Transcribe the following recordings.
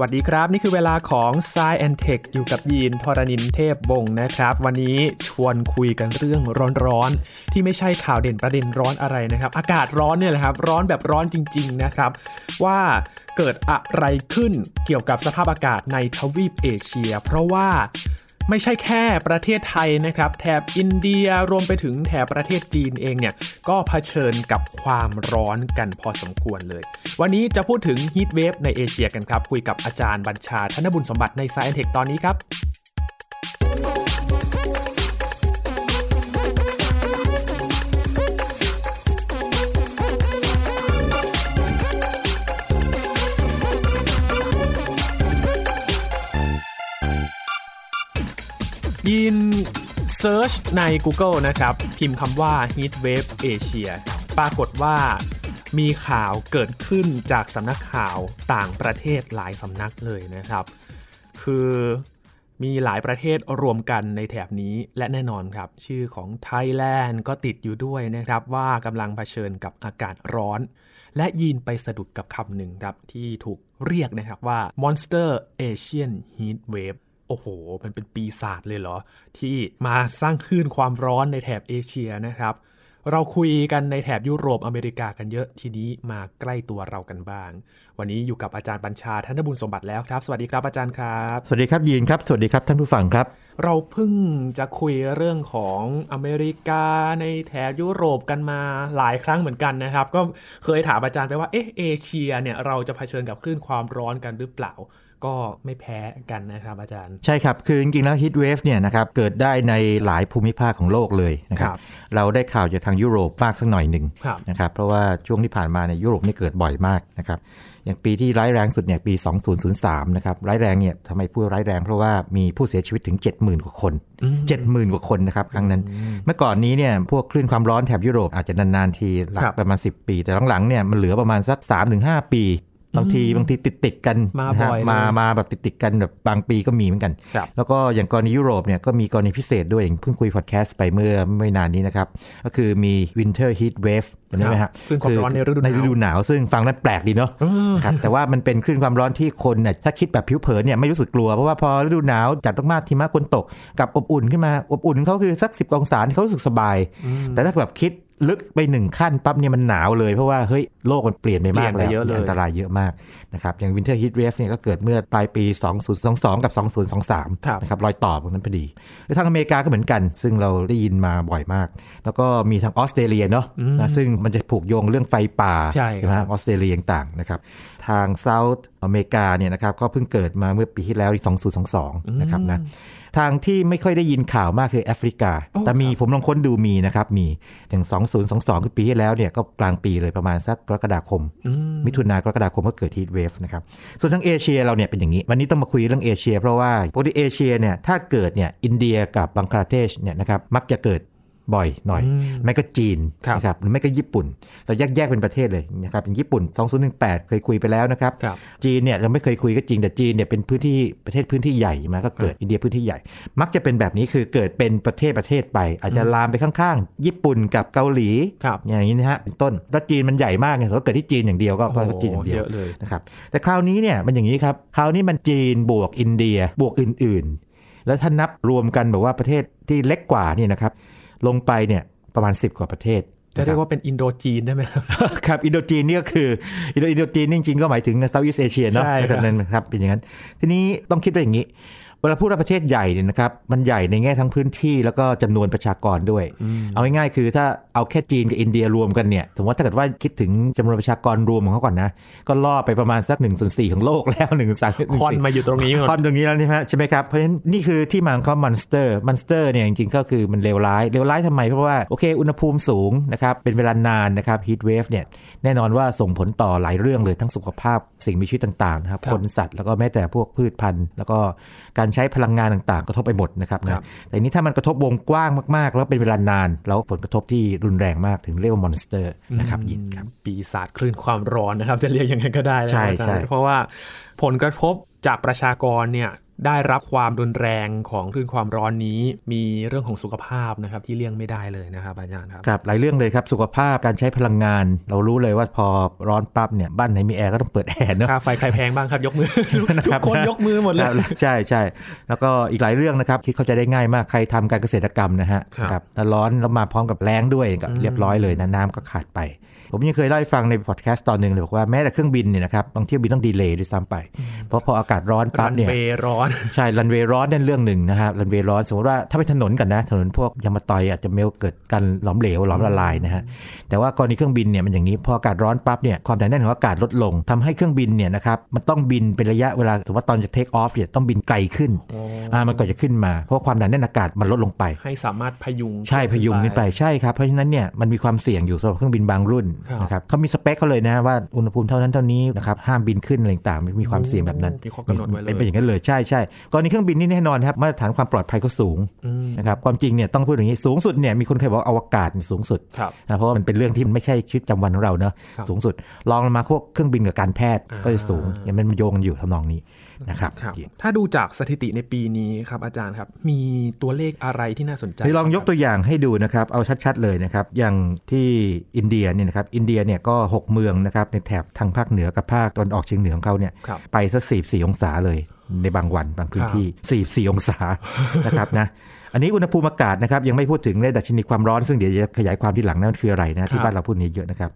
วัสดีครับ นี่คือเวลาของ s ซแอนเทคอยู่กับยีนทรณินเทพบงนะครับ วันนี้ชวนคุยกันเรื่องร้อนๆ ที่ไม่ใช่ข่าวเด่นประเด็นร้อนอะไรนะครับ อากาศร้อนเนี่ยแหละครับ ร้อนแบบร้อนจริง ๆ นะครับ ว่าเกิดอะไรขึ้นเกี่ยวกับสภาพอากาศในทวีปเอเชีย เพราะว่า ไม่ใช่แค่ประเทศไทยนะครับ แถบอินเดียรวมไปถึงแถบประเทศจีนเองเนี่ยก็เผชิญกับความร้อนกันพอสมควรเลย วันนี้จะพูดถึงฮีทเวฟในเอเชียกันครับ คุยกับอาจารย์บัญชาธนบุญสมบัติใน s าย e อนเทคตอนนี้ครับ ยินเซิร์ชใน Google นะครับ พิมพ์คำว่า Heat Wave Asia ปรากฏว่ามีข่าวเกิดขึ้นจากสำนักข่าวต่างประเทศหลายสำนักเลยนะครับ คือมีหลายประเทศรวมกันในแถบนี้และแน่นอนครับ ชื่อของไทยแลนด์ก็ติดอยู่ด้วยนะครับ ว่ากำลังเผชิญกับอากาศร้อน และยินไปสะดุดกับคำหนึ่งครับ ที่ถูกเรียกนะครับว่า Monster Asian Heat Wave โอ้โห มันเป็นปีศาจเลยเหรอ ที่มาสร้างคลื่นความร้อนในแถบเอเชียนะครับ เราคุยกันในแถบยุโรปอเมริกากันเยอะทีนี้มาใกล้ตัวเรากันบ้าง วันนี้อยู่กับอาจารย์บัญชาธนบุญสมบัติแล้วครับ สวัสดีครับอาจารย์ครับ สวัสดีครับยีนครับ สวัสดีครับท่านผู้ฟังครับ เราเพิ่งจะคุยเรื่องของอเมริกาในแถบยุโรปกันมาหลายครั้งเหมือนกันนะครับ ก็เคยถามอาจารย์ไปว่าเอ๊ะเอเชียเนี่ยเราจะเผชิญกับคลื่นความร้อนกันหรือเปล่า ก็ไม่แพ้กันนะครับอาจารย์ ใช่ครับ คือจริงๆแล้วฮีทเวฟเนี่ยนะครับเกิดได้ในหลายภูมิภาคของโลกเลยนะครัครับบเราได้ข่าวจากทางยุโรปมากสักหน่อยหนึ่งครับนะครับเพราะว่าช่วงที่ผ่านมาเนี่ยยุโรปนี่เกิดบ่อยมากนะครับอย่างปีที่ร้ายแรงสุดเนี่ยปี 2003 นะครับร้ายแรงเนี่ยทำไมพูดร้ายแรง เพราะว่ามีผู้เสียชีวิตถึง 70,000 กว่าคน 70,000 กว่าคนนะครับครั้งนั้น เมื่อก่อนนี้เนี่ยพวกคลื่นความร้อนแถบยุโรปอาจจะนานๆทีหลักครับประมาณ 10 ปี แต่หลังๆเนี่ยมันเหลือประมาณสัก 3-5 ปี บางทีบางทีติดติดๆกันมานะฮะบ่อยเลยมามาแบบติดติดๆกันแบบบางปีก็มีเหมือนกันครับแล้วก็อย่างกรณียุโรปเนี่ยก็มีกรณีพิเศษด้วยอย่างเพิ่งคุยพอดแคสต์ไปเมื่อไม่นานนี้นะครับ ก็คือมี Winter Heat Wave จำได้ไหมครัฮะบคลื่นความร้อนในฤดูหนาวในฤดูหนาว ซึ่งฟังนั้นแปลกดีเนาะนะครับแต่ว่ามันเป็นคลื่นความร้อนที่คนเนี่ยถ้าคิดแบบผิวเผินเนี่ยไม่รู้สึกกลัว เพราะว่าพอฤดูหนาวจัดมากๆทีมะคนตกกับอบอุ่นขึ้นมาอบอุ่นเขาคือสัก10องศาเขารู้สึกสบาย แต่ถ้าแบบคิด ลึกไปหนึ่งขั้นปั๊บเนี่ยมันหนาวเลย เพราะว่าเฮ้ยโลกมันเปลี่ยนไปมากเปลี่ยนไปแล้วเยอะเลยอันตรายเยอะมากนะครับอย่าง Winter Heat Wave เนี่ยก็เกิดเมื่อปลายปี 2022 กับ 2023ครับนะครับรอยต่อตรงนั้นพอดีแล้วทางอเมริกาก็เหมือนกัน ซึ่งเราได้ยินมาบ่อยมาก แล้วก็มีทางออสเตรเลียเนาะนะซึ่งมันจะผูกโยงเรื่องไฟป่าใช่ครับไหมฮะออสเตรเลียต่างๆนะครับทางเซาท์อเมริกาเนี่ยนะครับก็เพิ่งเกิดมาเมื่อปีที่แล้วที่2022 นะครับนะ ทางที่ไม่ค่อยได้ยินข่าวมากคือแอฟริกาโอ้แต่มีครับผมลองค้นดูมีนะครับมีอย่าง 2022 คือปีที่แล้วเนี่ยก็กลางปีเลยประมาณสักกรกฎาคม มิถุนายนกรกฎาคมก็เกิดฮีทเวฟนะครับส่วนทางเอเชียเราเนี่ยเป็นอย่างนี้ วันนี้ต้องมาคุยเรื่องเอเชีย เพราะว่าปกติเอเชียเนี่ยถ้าเกิดเนี่ยอินเดียกับบังคลาเทศเนี่ยนะครับมักจะเกิด บ่อยหน่อย ไม่ก็จีนครับนะครับหรือไม่ก็ญี่ปุ่น เราแยกแยกเป็นประเทศเลยนะครับอย่างญี่ปุ่น 2018 เคยคุยไปแล้วนะครับครับ จีนเนี่ยเราไม่เคยคุยก็จริงแต่จีนเนี่ยเป็นพื้นที่ประเทศพื้นที่ใหญ่มาก็เกิดอินเดียพื้นที่ใหญ่ มักจะเป็นแบบนี้คือเกิดเป็นประเทศประเทศไป อาจจะลามไปข้างๆ ญี่ปุ่นกับเกาหลีครับอย่างนี้นะฮะเป็นต้นถ้าจีนมันใหญ่มากไงก็เกิดที่จีนอย่างเดียวก็ก็โอ้โหจีนอย่างเดียวเยอะเลยนะครับแต่คราวนี้เนี่ยมันอย่างนี้ครับคราวนี้มันจีนบวกอินเดียบวกอื่น ๆ แล้วถ้านับรวมกันแบบว่าประเทศที่เล็กกว่านี่นะครับ ลงไปเนี่ยประมาณ 10 กว่าประเทศ จะเรียกว่าเป็นอินโดจีนได้ไหมครับ ครับ อินโดจีนนี่ก็คืออินโดอินโดจีนนี่จริงๆก็หมายถึง Southeast Asia เนาะใช่ครับแบบนั้นนะครับเป็นอย่างนั้น ทีนี้ต้องคิดว่าอย่างนี้ เวลาพูดว่าประเทศใหญ่เนี่ยนะครับมันใหญ่ในแง่ทั้งพื้นที่แล้วก็จำนวนประชากรด้วย เอาง่ายๆคือถ้าเอาแค่จีนกับอินเดียรวมกันเนี่ยสมมติว่าถ้าเกิดว่าคิดถึงจำนวนประชากรรวมของเขาก่อนนะก็ล่อไปประมาณสัก1นส่วนสของโลกแล้ว1นึ่งสามคอนมาอยู่ตรงนี้หมดคนตรงนี้แล้วนี่ฮะใช่ไหมครับเพราะฉะนั้นนี่คือที่มาของเขา monster monster เนี่ยจริงๆก็คือมันเลวร้ายเลวร้ายทำไมเพราะว่าโอเคอุณหภูมิสูงนะครับเป็นเวลานานนะครับ heatwave เนี่ยแน่นอนว่าส่งผลต่อหลายเรื่องเลยทั้งสุขภาพสิ่งมีชีวิตต่างๆนะครับครับคนสัตว์แล้วก็แม้แต่พวกพืชพันธุ์ แล้วก็การใช้พลังงานต่างๆ กระทบไปหมดนะครับครันะบแต่นี้ถ้ามันกระทบวงกว้างมากๆ แล้วเป็นเวลานาน แล้วผลกระทบที่รุนแรงมากถึงเรียกว่า monster นะครับยินครับปีศาจคลื่นความร้อนนะครับ จะเรียกยังไงก็ได้นะใช่อาจารย์ใช่เพราะว่าผลกระทบจากประชากรเนี่ย ได้รับความรุนแรงของคลื่นความร้อนนี้ มีเรื่องของสุขภาพนะครับที่เลี่ยงไม่ได้เลยนะครับอาจารย์ครับครับหลายเรื่องเลยครับสุขภาพการใช้พลังงาน เรารู้เลยว่าพอร้อนปั๊บเนี่ยบ้านไหนมีแอร์ก็ต้องเปิดแอร์เนอะค่าไฟใครแพงบ้างครับยกมือนะทุครับกคนยกมือหมดเลยครับใช่ใช่แล้วก็อีกหลายเรื่องนะครับที่เข้าใจได้ง่ายมากใครทำการเกษตรกรรมนะฮะครับถ้าร้อนแล้วมาพร้อมกับแล้งด้วยก็เรียบร้อยเลยนะน้ำก็ขาดไป ผมยังเคยเล่าให้ฟังในพอดแคสต์ตอนหนึ่งเลยบอกว่าแม้แต่เครื่องบินเนี่ยนะครับบางเที่ยวบินต้อง delay ด้วยซ้ำไป เพราะพออากาศร้อนรัปั๊บนเนี่ยเวย์ร้อนใช่รันเวย์ร้อนนั่นเรื่องหนึ่งนะครับรันเวย์ร้อนสมมติว่าถ้าไปถนนกันนะถนนพวกยางมะตอยอาจจะ melt เกิดการหลอมเหลวหลอมละลายนะฮะแต่ว่ากรณีเครื่องบินเนี่ยมันอย่างนี้พออากาศร้อนปั๊บเนี่ยความหนาแน่นของอากาศลดลงทำให้เครื่องบินเนี่ยนะครับมันต้องบินเป็นระยะเวลาสมมติว่าตอนจะเทคออฟเนี่ยต้องบินไกลขึ้นอ่ามันก็จะขึ้นมา เพราะความหนาแน่นอากาศมันลดลงไป ให้สามารถพยุงใช่พยุงขึ้นไปใช่ครับเพราะฉะนั้นเนี่ยมันมีความเสี่ยงอยู่สำหรับเครื่องบินบางรุ่นครับนะครับเขามีสเปคเขาเลยนะว่าอุณหภูมิเท่านั้นเท่านี้นะครับห้ามบินขึ้นอะไรต่างๆมีความเสี่ยงแบบนั้นมีข้อกำหนดไว้เลยเป็นไปอย่างนั้นเลยใช่ใช่กรณีเครื่องบินนี่แน่นอนครับมาตรฐานความปลอดภัยก็สูงอืมนะครับความจริงเนี่ยต้องพูดอย่างนี้สูงสุดเนี่ยมีคนเคยบอกว่าอวกาศเนี่ยสูงสุดครับนะเพราะว่ามันเป็นเรื่องที่มันไม่ใช่ชีวิตประจำวันของเราเนอะครับสูงสุดลองลงมาพวกเครื่องบินกับการแพทย์อ่าก็จะสูงอย่างมันโยงกันอยู่ทำนองนี้ นะครับครับถ้าดูจากสถิติในปีนี้ครับอาจารย์ครับ มีตัวเลขอะไรที่น่าสนใจนี่ลองยกตัวอย่างให้ดูนะครับ เอาชัดๆเลยนะครับ อย่างที่อินเดียเนี่ยนะครับอินเดียเนี่ยก็ 6 เมืองนะครับในแถบทางภาคเหนือกับภาคตะวันออกเฉียงเหนือของเขาเนี่ยครับไปสักสี่สี่องศาเลยในบางวันบางพื้นที่สี่สี่องศานะครับนะ อันนี้อุณหภูมิอากาศนะครับยังไม่พูดถึงในดัชนีความร้อนซึ่งเดี๋ยวจะขยายความที่หลังนั่นคืออะไรนะที่บ้านเราพูดนี้เยอะนะครับ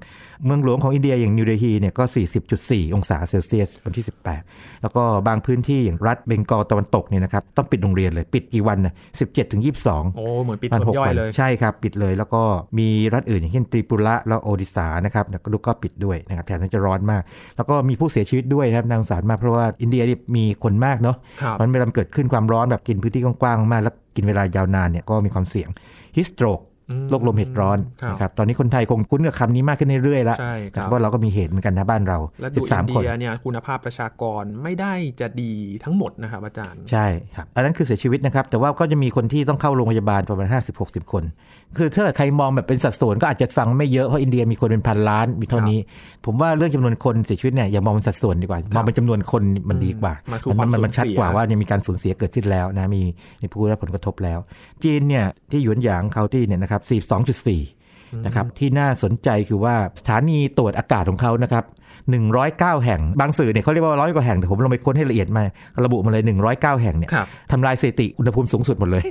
เมืองหลวงของอินเดียอย่างนิวเดลีเนี่ยก็ 40.4 องศาเซลเซียสวันที่ 18 แล้วก็บางพื้นที่อย่างรัฐเบงกอลตะวันตกเนี่ยนะครับต้องปิดโรงเรียนเลยปิดกี่วันนะ17ถึง22 โอ้เหมือนปิดวัถนนย่อยวัเลยใช่ครับปิดเลยแล้วก็มีรัฐอื่นอย่างเช่นตริปุระแล้วโอดิสานะครับแล้วก็ก็ปิดด้วยนะครับแถบนั้นจะร้อนมาก แล้วก็มีผู้เสียชีวิตด้วยนะครับนาสงสารมากเพราะว่าอินเดียนี่มีคนมากเนาะครับมันเวลาเกิดขึ้นความร้อนแบบกินพื้นที่กว้างๆมากแล้วกินเวลายาวนานเนี่ยก็มีความเสี่ยงฮิสโตรก โรคลมเห็ดร้อนครับนะครับตอนนี้คนไทยคงคุ้นกับคำนี้มากขึ้นเรื่อยๆแล้วใช่ครับเพราะเราก็มีเหตุเหมือนกันนะบ้านเราและดูอิน13 คนเดียเนี่ยคุณภาพประชากรไม่ได้จะดีทั้งหมดนะครับอาจารย์ใช่ครับอันนั้นคือเสียชีวิตนะครับ แต่ว่าก็จะมีคนที่ต้องเข้าโรงพยาบาลประมาณ 50-60 คน คือถ้าใครมองแบบเป็นสัดส่วนก็อาจจะฟังไม่เยอะเพราะอินเดียมีคนเป็นพันล้านมีเท่านี้ ผมว่าเรื่องจำนวนคนเสียชีวิตเนี่ยอย่ามองเป็นสัดส่วนดีกว่ามองเป็นจำนวนคนมันดีกว่ามันคือความมันมันชัดกว่าสูญเสียว่ายังมีการสูญเสียเกิดขึ้นแล้วนะมีมีผู้ได้รับผลกระทบแล้ว จีนเนี่ยที่หยวนหยางเคาน์ตี้เนี่ยนะครับ42.4 นะครับที่น่าสนใจคือว่าสถานีตรวจอากาศของเขานะครับ 109 แห่ง บางสื่อเนี่ยเขาเรียกว่าร้อยกว่าแห่ง แต่ผมลองไปค้นให้ละเอียดมา ระบุมาเลย 109 แห่งเนี่ยครับทำลายสถิติอุณหภูมิสูงสุดหมดเลย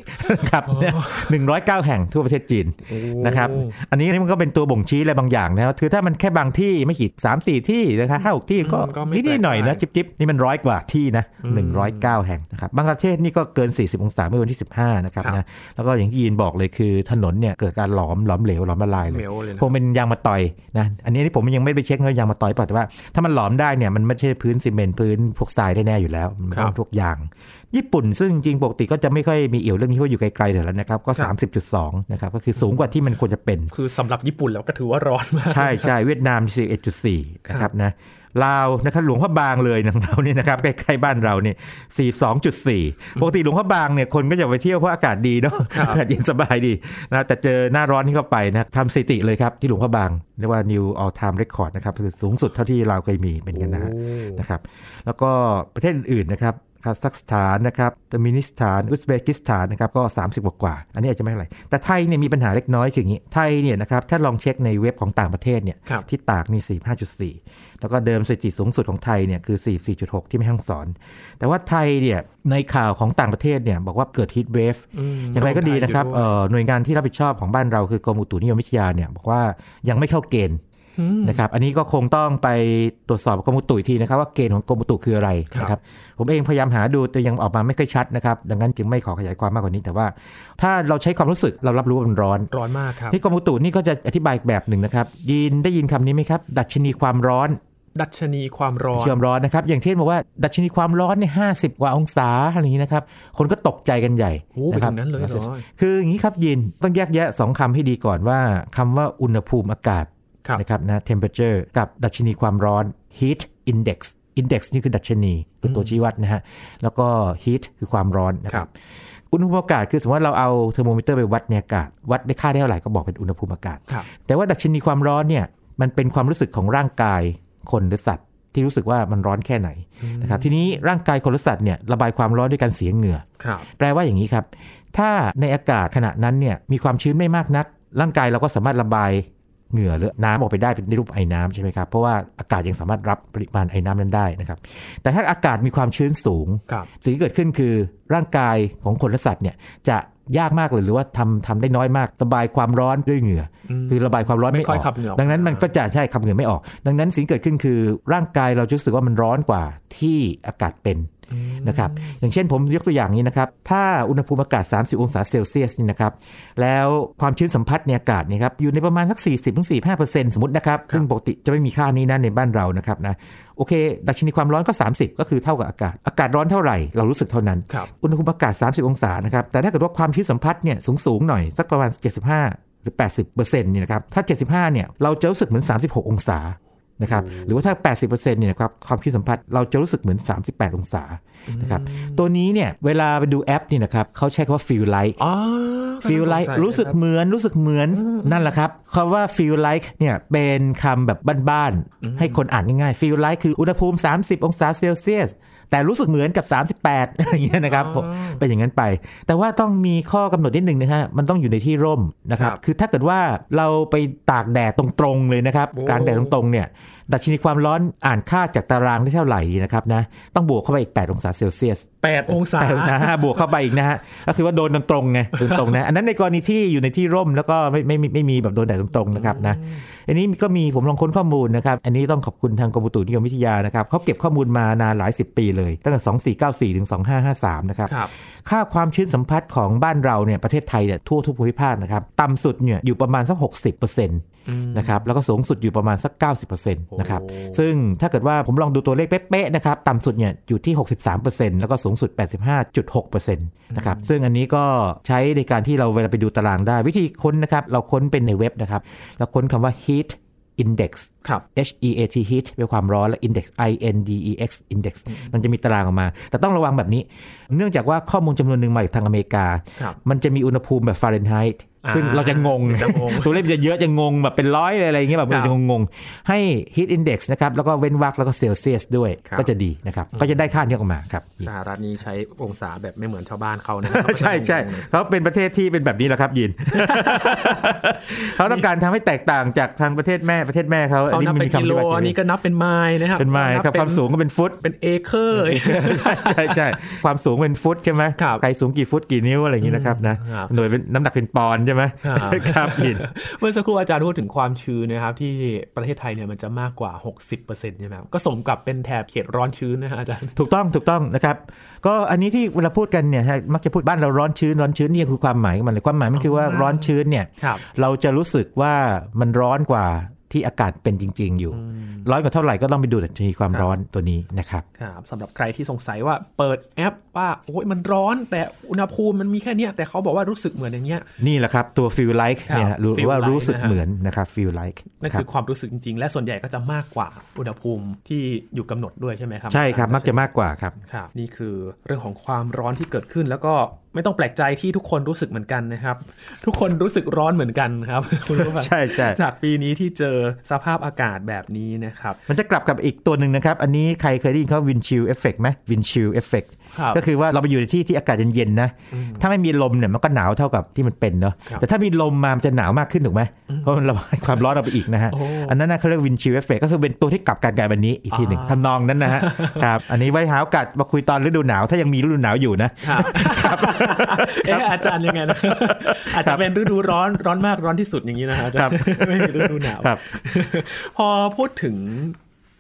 ครับเนี่ย109แห่งทั่วประเทศจีนโอ้นะครับอันนี้มันก็เป็นตัวบ่งชี้อะไรบางอย่างนะครับคือถ้ามันแค่บางที่ไม่กี่สามสี่ที่นะครับห้าหกที่ก็อืมก็ไม่นิดแปลกๆหน่อยนะใจจิบจิบนี่มันร้อยกว่าที่นะอืม109แห่งนะครับบางประเทศนี่ก็เกิน 40 องศาเมื่อวันที่ 15นะครับครับนะแล้วก็อย่างที่ยีนบอกเลยคือถนนเนี่ยเกิดการหลอมหลอมเหลวหลอมละลายเลยเหลวเลยนะคงเป็นยางมาตอยนะอันนี้ที่ผมยังไม่ไปเช็คนะว่ายางมาตอยเปล่าแต่ว่าถ้ามันหลอมได้เนี่ยมันไม่ใช่พื้นซีเมนต์พื้นพวกทรายได้แน่อยู่แล้วมันครับต้องพวกยาง ญี่ปุ่นซึ่งจริงๆปกติก็จะไม่ค่อยมีเอี่ยวเรื่องนี้เพราะอยู่ไกลๆเดี๋ยวแล้วนะครับก็ครับ30.2นะครับก็คือสูงกว่าที่มันควรจะเป็น คือสำหรับญี่ปุ่นแล้วก็ถือว่าร้อนมากใช่ใช่เวียดนาม41.4นะครับนะ ลาวนะครับหลวงพระบางเลยของเราเนี่ยนะครับใกล้ๆบ้านเราเนี่ย42.4ปกติหลวงพระบางเนี่ยคนก็จะไปเที่ยวเพราะอากาศดีเนาะครับอากาศเย็นสบายดีนะแต่เจอหน้าร้อนที่เข้าไปนะทำสถิติเลยครับที่หลวงพระบางเรียกว่า new all time record นะครับคือสูงสุดเท่าที่เราวเคยมีเป็นกันนะฮะโอ้นะครับ แล้วก็ประเทศอื่นๆนะครับ คาซัคสถานนะครับเติร์กเมนิสถานอุซเบกิสถานนะครับก็ 30 กว่ากว่าๆอันนี้อาจจะไม่เท่าไหร่แต่ไทยเนี่ยมีปัญหาเล็กน้อยคืออย่างนี้ ไทยเนี่ยนะครับถ้าลองเช็คในเว็บของต่างประเทศเนี่ยครับที่ตากนี่45.4 แล้วก็เดิมสถิติสูงสุดของไทยเนี่ยคือ 44.6 ที่ไม่ห้องสอน แต่ว่าไทยเนี่ยในข่าวของต่างประเทศเนี่ยบอกว่าเกิดฮีทเวฟมอย่างไรก็ดีนะครับอยู่ด้วยเอ่อหน่วยงานที่รับผิดชอบของบ้านเราคือกรมอุตุนิยมวิทยาเนี่ยบอกว่ายังไม่เข้าเกณฑ์อืม นะครับอันนี้ก็คงต้องไปตรวจสอบกับกรมอุตุอีกทีนะครับ ว่าเกณฑ์ของกรมอุตุคืออะไรครับนะครับผมเองพยายามหาดูแต่ยังออกมาไม่ค่อยชัดนะครับดังนั้นจึงไม่ขอขยายความมากกว่านี้แต่ว่า ถ้าเราใช้ความรู้สึกเรารับรู้ว่ามันร้อนร้อนมากครับนี่กรมอุตุนี่ก็จะอธิบายอีกแบบหนึ่งนะครับยินได้ยินคำนี้ไหมครับ ดัชนีความร้อนดัชนีความร้อนเชื่อมร้อนนะครับ อย่างเช่นบอกว่า ดัชนีความร้อนเนี่ยห้าสิบกว่าองศาอะไรอย่างนี้นะครับ คนก็ตกใจกันใหญ่โอ้ไปนะครัถึงนั้นเลยเหรอคืออย่างนี้ครับยินต้องแยกแยะสองคำให้ดีก่อนว่าคำว่าอุณหภูมิอากาศครับ นะครับนะ temperature กับดัชนีความร้อน heat index index นี่คือดัชนีคือตัวชี้วัดนะฮะ แล้วก็ heat คือความร้อนนะคครัรับบอุณหภูมิอากาศคือสมมติว่าเราเอาเทอร์โมมิเตอร์ไปวัดในอากาศ วัดได้ค่าได้เท่าไหร่ก็บอกเป็นอุณหภูมิอากาศครับแต่ว่าดัชนีความร้อนเนี่ยมันเป็นความรู้สึกของร่างกายคนหรือสัตว์ ที่รู้สึกว่ามันร้อนแค่ไหนนะครับทีนี้ร่างกายคนและสัตว์เนี่ยระบายความร้อนด้วยการเสียเหงื่อครับแปลว่าอย่างนี้ครับ ถ้าในอากาศขณะนั้นเนี่ยมีความชื้นไม่มากนัก ร่างกายเราก็สามารถระบาย เหงื่อหรือน้ำออกไปได้เป็นในรูปไอ้น้ำใช่ไหมครับ เพราะว่าอากาศยังสามารถรับปริมาณไอ้น้ำนั้นได้นะครับ แต่ถ้าอากาศมีความชื้นสูงครับสิ่งที่เกิดขึ้นคือร่างกายของคนและสัตว์เนี่ยจะยากมากเลยหรือว่าทำทำได้น้อยมากระบายความร้อนด้วยเหงื่ออคือระบายความร้อนไม่ไม่อค่อยอกขับเหงื่อออกดังนั้นมันมาก็จะใช่ขับเหงื่อไม่ออก ดังนั้นสิ่งที่เกิดขึ้นคือร่างกายเราจะรู้สึกว่ามันร้อนกว่าที่อากาศเป็น นะครับอย่างเช่นผมยกตัวอย่างนี้นะครับ ถ้าอุณหภูมิอากาศ 30 องศาเซลเซียสนี่นะครับแล้วความชื้นสัมผัสในอากาศเนี่ยครับอยู่ในประมาณสัก 40-45%สมมตินะครับซึ่งปกติจะไม่มีค่านี้นะในบ้านเรานะครับนะโอเค ดัชนีความร้อนก็ 30 ก็คือเท่ากับอากาศ อากาศร้อนเท่าไหร่เรารู้สึกเท่านั้นครับอุณหภูมิอากาศ 30 องศานะครับแต่ถ้าเกิดว่าความชื้นสัมผัสเนี่ยสูงสูงๆหน่อยสักประมาณ 75 หรือ 80เปอร์เซ็นต์เนี่ยนะครับถ้า 75เนี่ยเราจะรู้สึกเหมือน 36 องศา นะครับหรือว่าถ้า 80เปอร์เซ็นต์เนี่ยนะครับความชื้นสัมผัสเราจะรู้สึกเหมือน 38 องศา นะครับตัวนี้เนี่ยเวลาไปดูแอปนี่นะครับเขาใช้คำว่า feel like อ๋อ feel like น่าสงสัยรู้สึกนะคบเหมือนรู้สึกเหมือนนั่นแหละครับคำว่า feel like เนี่ยเป็นคำแบบบ้านๆให้คนอ่านง่ายๆ feel like คืออุณหภูมิ 30 องศาเซลเซียสแต่รู้สึกเหมือนกับ 38อะไรอย่างเงี้ยนะครับผมเป็นอย่างนั้นไป แต่ว่าต้องมีข้อกำหนดนิดนึงนะฮะมันต้องอยู่ในที่ร่มนะครับครับ คือถ้าเกิดว่าเราไปตากแดดตรงๆเลยนะครับโอ้กลางแดดตรงๆเนี่ย ดัชนีความร้อนอ่านค่าจากตารางได้เท่าไหร่ดีนะครับนะต้องบวกเข้าไปอีก 8 องศาเซลเซียสแปดองศาแปดองศาบวกเข้าไปอีกนะฮะก็คือว่าโดนตรงๆไงตรงๆนะอันนั้นในกรณีที่อยู่ในที่ร่มแล้วก็ไม่ไม่ไม่ไม่มีแบบโดนแดดตรงๆนะครับนะอันนี้ก็มีผมลองค้นข้อมูลนะครับ อันนี้ต้องขอบคุณทางกรมอุตุนิยมวิทยานะครับเขาเก็บข้อมูลมานานหลายสิบปีเลย ตั้งแต่ 2494 ถึง 2553 นะครับครับค่าความชื้นสัมผัสของบ้านเราเนี่ยประเทศไทยเนี่ยทั่วทุกภูมิภาคนะครับต่ำสุดเนี่ยอยู่ประมาณสัก 60% นะครับแล้วก็สูงสุดอยู่ประมาณสัก 90%นะครับโอ้ซึ่งถ้าเกิดว่าผมลองดูตัวเลขเป๊ะๆนะครับต่ำสุดเนี่ยอยู่ที่ 63%แล้วก็สูงสุด 85.6%นะครับซึ่งอันนี้ก็ใช้ในการที่เราเวลาไปดูตารางได้วิธีค้นนะครับเราค้นเป็นในเว็บนะครับเราค้นคำว่า heat index ครับ H E A T heat เป็นความร้อนและ index I N D E X index มันจะมีตารางออกมา แต่ต้องระวังแบบนี้ เนื่องจากว่าข้อมูลจำนวนหนึ่งมาจากทางอเมริกาครับมันจะมีอุณหภูมิแบบฟาเรนไฮต์อ่า ซึ่งเราจะงงจะงง ตัวเลขจะเยอะจะงงแบบเป็นร้อยเลยอะไรอย่างเงี้ยแบบครับเราจะงงๆให้ heat index นะครับแล้วก็เว้นวรรคแล้วก็เซลเซียสด้วยครับก็จะดีนะครับ ก็จะได้ค่านี้ออกมาครับ สหรัฐนี้ใช้องศาแบบไม่เหมือนชาวบ้านเขานะใช่ใช่เขาเป็นประเทศที่เป็นแบบนี้แหละครับยินเขาต้องการทำให้แตกต่างจากทางประเทศแม่ประเทศแม่เขาเขานับเป็นมีคำกิโลปฏิบัติอันนี้ก็นับเป็นไมล์นะครับเป็นไมล์ครับนัความสูงก็เป็นฟุตเป็นเอเคอร์ใช่ใช่ใช่ความสูงเป็นฟุตใช่ไหมครับใครสูงกี่ฟุตกี่นิ้วอะไรอย่างนี้นะครับนะครับหน่วยเป็นน้ำหนักเป็นปอนด์ใช่ไหมครับครับยินเมื่อสักครู่อาจารย์พูดถึงความชื้นนะครับ ที่ประเทศไทยเนี่ยมันจะมากกว่า 60%ใช่ไหมครับก็สมกับเป็นแถบเขตร้อนชื้นนะฮะอาจารย์ถูกต้องถูกต้องนะครับ ก็อันนี้ที่เวลาพูดกันเนี่ยฮะมักจะพูดบ้านเราร้อนชื้นร้อนชื้นนี่คือความหมายของมันเลยความหมายมันคือว่าร้อนชื้นเนี่ยครับเราจะรู้สึกว่ามันร้อนกว่า ที่อากาศเป็นจริง ๆ อยู่ ร้อนกว่าเท่าไหร่ก็ต้องไปดูดัชนีความร้อนตัวนี้นะครับครับสำหรับใครที่สงสัยว่าเปิดแอปว่าโอ้ยมันร้อน แต่อุณหภูมิมันมีแค่เนี้ยแต่เขาบอกว่ารู้สึกเหมือนอย่างเงี้ยนี่แหละครับตัว feel like ครับเนี่ยหรือ feel ว่า like รู้สึกนะฮะเหมือนนะครับ feel like นั่นครัคืบอความรู้สึกจริง ๆ และส่วนใหญ่ก็จะมากกว่าอุณหภูมิที่อยู่กำหนดด้วยใช่ไหมครับใช่ครับมักจะมากกว่าครับครับนี่คือเรื่องของความร้อนที่เกิดขึ้นแล้วก็ไม่ต้องแปลกใจที่ทุกคนรู้สึกเหมือนกันนะครับ ทุกคนรู้สึกร้อนเหมือนกันครับคุณผู้ฟังใช่ใช่จากปีนี้ที่เจอสภาพอากาศแบบนี้นะครับ มันจะกลับกับอีกตัวหนึ่งนะครับ อันนี้ใครเคยได้ยินเขา wind chill effect ไหม wind chill effect ก็คือว่าเราไปอยู่ในที่ที่อากาศเย็นๆนะถ้าไม่มีลมเนี่ยมันก็หนาวเท่ากับที่มันเป็นเนาะครับแต่ถ้ามีลมมามันจะหนาวมากขึ้นถูกไหมเพราะมันระบายความร้อนออกไปอีกนะฮะโอ้อันนั้นนะเขาเรียก wind chill effect ก็คือเป็นตัวที่กลับกันกลายเป็นนี้อีกทีหนึ่งอ่าทำนองนั้นนะฮะครับอันนี้ไว้หาโอกาสมาคุยตอนฤดูหนาวถ้ายังมีฤดูหนาวอยู่นะครับเอ๊ะอาจารย์ยังไงนะอาจจะเป็นฤดูร้อนร้อนมากร้อนที่สุดอย่างนี้นะฮะอาจารย์ไม่มีฤดูหนาวครับพอพูดถึง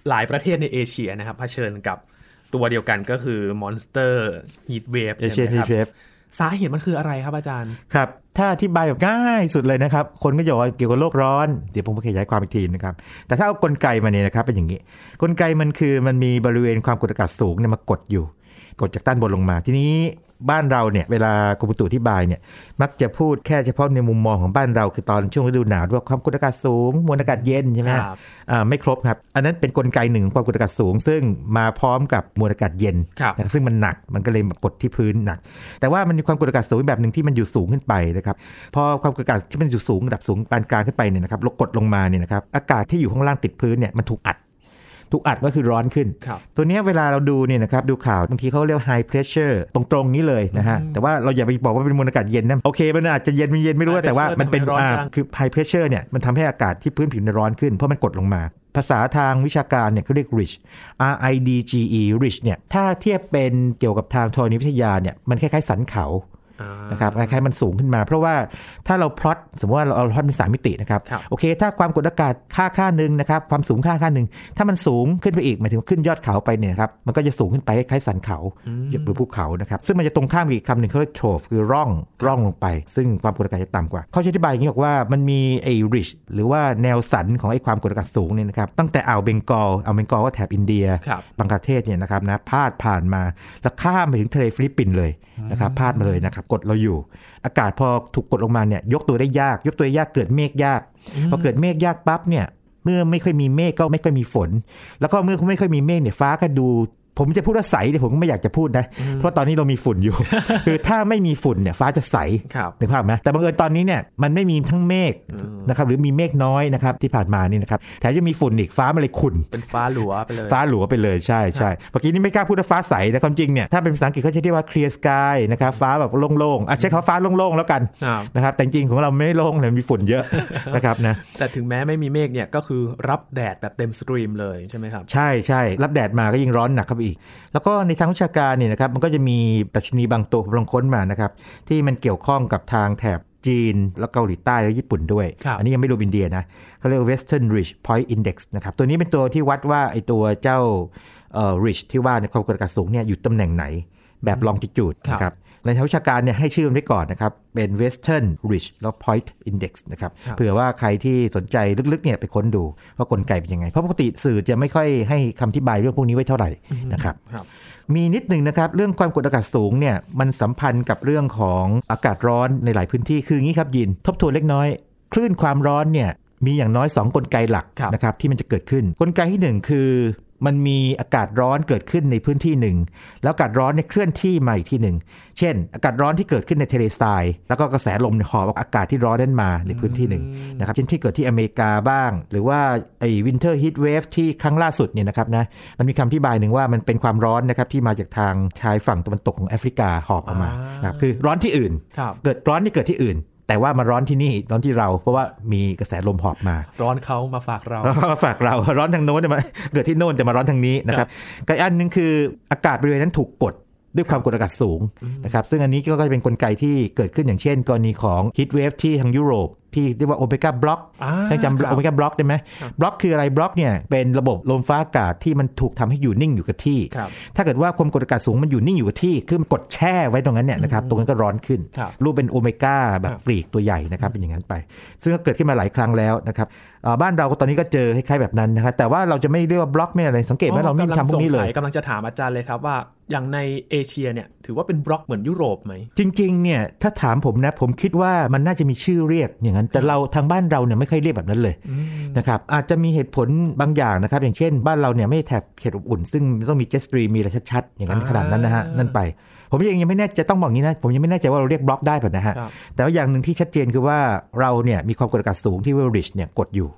หลายประเทศในเอเชียนะครับเผชิญกับ ตัวเดียวกันก็คือ Monster Heat Wave เอใช่เชียไหมทีครับเฟสาเหตุมันคืออะไรครับอาจารย์ครับ ถ้าอธิบายแบบง่ายสุดเลยนะครับ คนก็จะบอกว่าเกี่ยวกับโลกร้อนเดี๋ยวผมขยายความอีกทีนะครับ แต่ถ้าเอากลไกมาเนี่ยนะครับเป็นอย่างนี้ กลไกมันคือมันมีบริเวณความกดอากาศสูงเนี่ยมากดอยู่ กดจากด้านบนลงมา ทีนี้ บ้านเราเนี่ยเวลากรมอุตุอธิบายเนี่ยมักจะพูดแค่เฉพาะในมุมมองของบ้านเรา คือตอนช่วงฤดูหนาวว่าความกดอากาศสูงมวลอากาศเย็นใช่ไหมฮะครับอ่าไม่ครบครับ อันนั้นเป็นกลไกหนึ่งของความกดอากาศสูง ซึ่งมาพร้อมกับมวลอากาศเย็นครับนะครับซึ่งมันหนักมันก็เลยมากดที่พื้นหนัก แต่ว่ามันมีความกดอากาศสูงแบบหนึ่งที่มันอยู่สูงขึ้นไปนะครับพอความกดอากาศที่มันอยู่สูงระดับสูงปานกลางขึ้นไปเนี่ยนะครับลงกดลงมาเนี่ยนะครับอากาศที่อยู่ข้างล่างติดพื้นเนี่ยมันถูกอัด ถูกอัดก็คือร้อนขึ้นครับตัวเนี้ยเวลาเราดูเนี่ยนะครับดูข่าวบางทีเขาเรียก high pressure ตรงๆนี้เลยนะฮะแต่ว่าเราอย่าไปบอกว่าเป็นมวลอากาศเย็นนะโอเค มันอาจจะเย็นมันเย็นไม่รู้ High แต่ว่ามันเป็น pressure ทำให้ร้อนอ่าจังคือ high pressure เนี่ยมันทำให้อากาศที่พื้นผิวเนี่ยร้อนขึ้นเพราะมันกดลงมาภาษาทางวิชาการเนี่ยเขาเรียก ridge R I D G E ridge เนี่ยถ้าเทียบเป็นเกี่ยวกับทางธรณีวิทยาเนี่ยมันคล้ายๆสันเขาอ่า นะครับคล้ายๆมันสูงขึ้นมา เพราะว่าถ้าเราพลอตสมมติว่าเราเอาพลอตเป็นสามมิตินะครับครับโอเค ถ้าความกดอากาศค่าค่าหนึ่งนะครับความสูงค่าค่าหนึ่งถ้ามันสูงขึ้นไปอีกหมายถึงขึ้นยอดเขาไปเนี่ยครับมันก็จะสูงขึ้นไปคล้ายๆสันเขาหรือภูเขานะครับซึ่งมันจะตรงข้ามกับอีกคำหนึ่งเขาเรียก trough คือร่องร่องลงไป ซึ่งความกดอากาศจะต่ำกว่าเขาจะอธิบายอย่างนี้บอกว่ามันมีไอ้ริชหรือว่าแนวสันของไอ้ความกดอากาศสูงเนี่ยนะครับตั้งแต่อ่าวเบงกอลอ่าวเบงกอลก็แถบอินเดียครับบังกลาเทศเนี่ยนะครับนะพาดผ่านมาแล้วข้ามไปถึงทะเลฟิลิปปินส์เลย นะครับพาดมาเลยนะครับกดเราอยู่ อากาศพอถูกกดลงมาเนี่ยยกตัวได้ยาก ยกตัวได้ยากเกิดเมฆยากพอเกิดเมฆยากปั๊บเนี่ยเมื่อไม่ค่อยมีเมฆก็ไม่ค่อยมีฝน แล้วก็เมื่อไม่ค่อยมีเมฆเนี่ยฟ้าก็ดู ผมจะพูดว่าใสแต่ผมก็ไม่อยากจะพูดนะ เพราะตอนนี้เรามีฝุ่นอยู่ คือถ้าไม่มีฝุ่นเนี่ยฟ้าจะใสครับนึกภาพไหมแต่บังเอิญตอนนี้เนี่ยมันไม่มีทั้งเมฆนะครับหรือมีเมฆน้อยนะครับที่ผ่านมานี่นะครับแถมยังมีฝุ่นอีกฟ้ามันเลยขุ่นเป็นฟ้าหลัวไปเลยฟ้าหลัวไปเลยใช่ใช่เมื่อกี้นี่ไม่กล้าพูดว่าฟ้าใสแต่ความจริงเนี่ยถ้าเป็นภาษาอังกฤษเขาจะเรียกว่า clear sky นะครับฟ้าแบบโล่งๆอะใช้คำว่าฟ้าโล่งๆแล้วกันครับนะครับแต่จริงๆของเราไม่โล่งเลยมีฝุ่นเยอะนะครับนะแต่ถึงแม้ไม่มีเมฆเนี่ยก็คือรับแดดแบบเต็มสตรีมเลยใช่ไหมครับใช่ใช่รับแดดมาก็ยิ่งร้อนหนักเข้าไปอีก แล้วก็ในทางวิชาการเนี่ยนะครับมันก็จะมีดัชนีบางตัวผมลองค้นมานะครับที่มันเกี่ยวข้องกับทางแถบจีน แล้วเกาหลีใต้และญี่ปุ่นด้วยครับอันนี้ยังไม่รวมอินเดียนะเขาเรียกว่า Western Ridge Point Index นะครับตัวนี้เป็นตัวที่วัดว่าไอตัวเจ้าเอ่อ ridge ที่ว่าในยความกดอากาศสูงเนี่ยอยู่ตำแหน่งไหนแบบ longitude ครับนะครับ ในทางวิชาการเนี่ยให้ชื่อมันไว้ก่อนนะครับ เป็น Western Ridge แล้ว Point Index นะครับครับเผื่อว่าใครที่สนใจลึกๆเนี่ยไปค้นดูว่ากลไกเป็นยังไง เพราะปกติสื่อจะไม่ค่อยให้คำอธิบายเรื่องพวกนี้ไว้เท่าไหร่นะครับครับมีนิดหนึ่งนะครับเรื่องความกดอากาศสูงเนี่ยมันสัมพันธ์กับเรื่องของอากาศร้อนในหลายพื้นที่คืออย่างนี้ครับยิน ทบทวนเล็กน้อย คลื่นความร้อนเนี่ยมีอย่างน้อย 2 กลไกหลักครับนะครับที่มันจะเกิดขึ้น กลไกที่ 1 คือ มันมีอากาศร้อนเกิดขึ้นในพื้นที่หนึ่ง แล้วอากาศร้อนเนี่ยเคลื่อนที่มาอีกที่หนึ่ง เช่น อากาศร้อนที่เกิดขึ้นในทะเลทราย แล้วก็กระแสลมเนี่ยหอบเอาอากาศที่ร้อนนั้นมาในพื้นที่หนึ่งนะครับเช่นที่เกิดที่อเมริกาบ้าง หรือว่าไอ้ winter heat wave ที่ครั้งล่าสุดเนี่ยนะครับนะมันมีคำอธิบายหนึ่งว่ามันเป็นความร้อนนะครับที่มาจากทางชายฝั่งตะวันตกของแอฟริกาหอบออกมาอ่านนะครับคือร้อนที่อื่นครับเกิดร้อนที่เกิดที่อื่น แต่ว่ามาร้อนที่นี่ร้อนที่เรา เพราะว่ามีกระแสลมหอบมา ร้อนเขามาฝากเราแล้วก็ฝากเรา ร้อนทางโน้นจะมาเกิดที่โน้นจะมาร้อนทางนี้นะครับกับอีกอันหนึงคืออากาศบริเวณนั้นถูกกด ด้วยความกดอากาศสูงนะครับซึ่งอันนี้ก็จะเป็นกลไกที่เกิดขึ้นอย่างเช่น กรณีของ heat wave ที่ทางยุโรปที่เรียกว่า omega block อ่าท่านจำครับ omega block ได้ไหมบล็อกคืออะไรบล็อกเนี่ยเป็นระบบลมฟ้าอากาศที่มันถูกทำให้อยู่นิ่งอยู่กับที่ครับถ้าเกิดว่าความกดอากาศสูงมันอยู่นิ่งอยู่กับที่คือมันกดแช่ไว้ตรงนั้นเนี่ยนะครับตรงนั้นก็ร้อนขึ้นครับรูปเป็นโอเมก้าแบบครับกรีกตัวใหญ่นะครับเป็นอย่างนั้นไป ซึ่งก็เกิดขึ้นมาหลายครั้งแล้วนะครับเอ่อ บ้านเราก็ตอนนี้ก็เจอคล้ายๆแบบนั้นนะครับแต่ว่าเราจะไม่เรียกว่าบล็อกไม่อะไรสังเกตว่าเราไม่มีคำพวกนี้เลยกำลังจะถามอาจารย์เลยครับว่าอย่างในเอเชียเนี่ยถือว่าเป็นบล็อกเหมือนยุโรปไหม จริง ๆ เนี่ย ถ้าถามผมนะผมคิดว่ามันน่าจะมีชื่อเรียกอย่างนั้น แต่เราทางบ้านเราเนี่ยไม่ค่อยเรียกแบบนั้นเลยนะครับอาจจะมีเหตุผลบางอย่างนะครับ อย่างเช่นบ้านเราเนี่ยไม่แถบเขตอบอุ่น ซึ่งต้องมีเจสตรีมีอะไรชัดๆอย่างนั้นอ่าขนาดนั้นนะฮะนั่นไป ผมยังยังไม่แน่ใจต้องบอกอย่างนี้นะ ผมยังไม่แน่ใจว่าเราเรียกบล็อกได้ป่ะนะฮะครับแต่ว่าอย่างหนึ่งที่ชัดเจนคือว่าเราเนี่ยมีความกดอากาศสูงที่เวลริชเนี่ยกดอยู่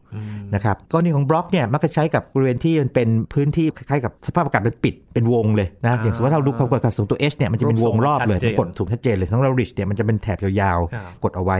นะครับกรณีของบล็อกเนี่ยมักจะใช้กับบริเวณที่มันเป็นพื้นที่คล้ายๆกับสภาพอากาศมันปิดเป็นวงเลยนะอ่าอย่างสมมติว่าเราดูความกดอากาศสูงตัว H เนี่ยมันจะเป็นวงรอบเลยรูปทรงชัดเจนมันกดสูงชัดเจนเลยทั้งเราริชเนี่ยมันจะเป็นแถบยาวครับๆกดเอาไว้